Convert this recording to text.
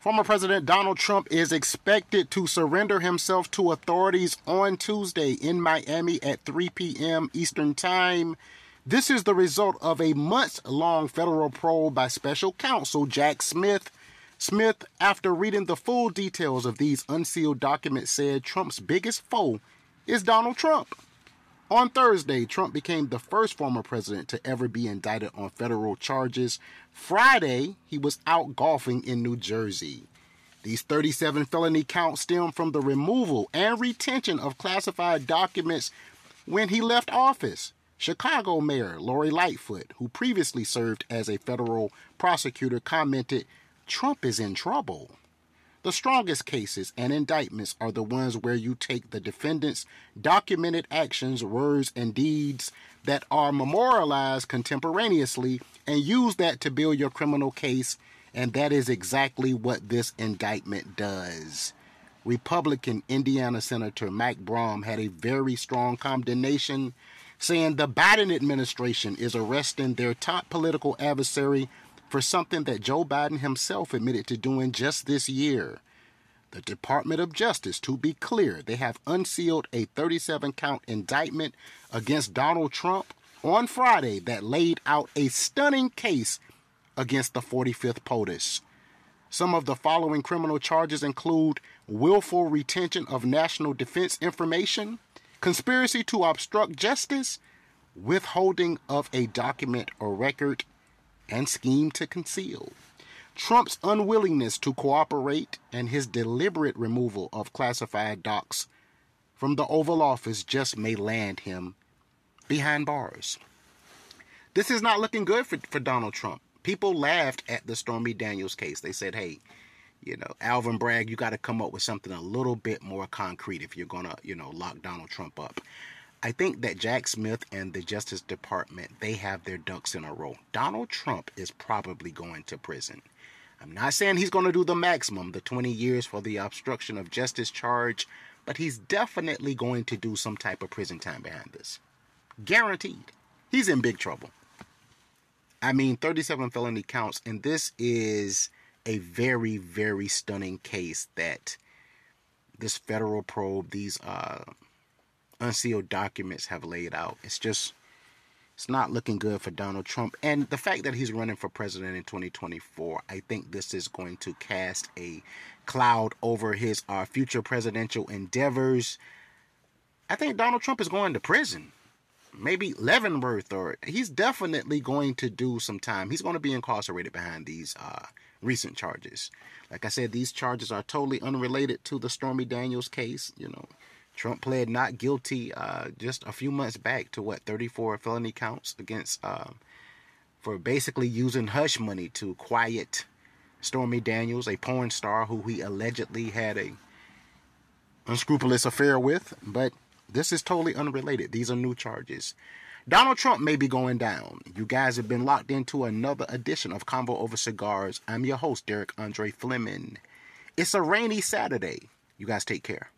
Former President Donald Trump is expected to surrender himself to authorities on Tuesday in Miami at 3 p.m. Eastern Time. This is the result of a months long federal probe by special counsel Jack Smith. Smith, after reading the full details of these unsealed documents, said Trump's biggest foe is Donald Trump. On Thursday, Trump became the first former president to ever be indicted on federal charges. Friday, he was out golfing in New Jersey. These 37 felony counts stem from the removal and retention of classified documents when he left office. Chicago Mayor Lori Lightfoot, who previously served as a federal prosecutor, commented Trump is in trouble. The strongest cases and indictments are the ones where you take the defendant's documented actions, words, and deeds that are memorialized contemporaneously and use that to build your criminal case, and that is exactly what this indictment does. Republican Indiana Senator Mike Braun had a very strong condemnation, saying the Biden administration is arresting their top political adversary for something that Joe Biden himself admitted to doing just this year. The Department of Justice, to be clear, they have unsealed a 37 count indictment against Donald Trump on Friday that laid out a stunning case against the 45th POTUS. Some of the following criminal charges include willful retention of national defense information, conspiracy to obstruct justice, withholding of a document or record, and scheme to conceal. Trump's unwillingness to cooperate and his deliberate removal of classified docs from the Oval Office just may land him behind bars. This is not looking good for, for Donald Trump. People laughed at the Stormy Daniels case. They said, hey, you know, Alvin Bragg, you got to come up with something a little bit more concrete if you're going to, you know, lock Donald Trump up. I think that Jack Smith and the Justice Department, they have their ducks in a row. Donald Trump is probably going to prison. I'm not saying he's going to do the maximum, the 20 years for the obstruction of justice charge, but he's definitely going to do some type of prison time behind this. Guaranteed. He's in big trouble. I mean, 37 felony counts, and this is a very, very stunning case that this federal probe, these uh, unsealed documents have laid out. It's just it's not looking good for Donald Trump. And the fact that he's running for president in 2024, I think this is going to cast a cloud over his uh, future presidential endeavors. I think Donald Trump is going to prison. Maybe Leavenworth, or he's definitely going to do some time. He's going to be incarcerated behind these uh, recent charges. Like I said, these charges are totally unrelated to the Stormy Daniels case. You know, Trump pled not guilty uh, just a few months back to what 34 felony counts against uh, for basically using hush money to quiet Stormy Daniels, a porn star who he allegedly had a unscrupulous affair with. But this is totally unrelated. These are new charges. Donald Trump may be going down. You guys have been locked into another edition of Convo Over Cigars. I'm your host, Derek Andre Fleming. It's a rainy Saturday. You guys take care.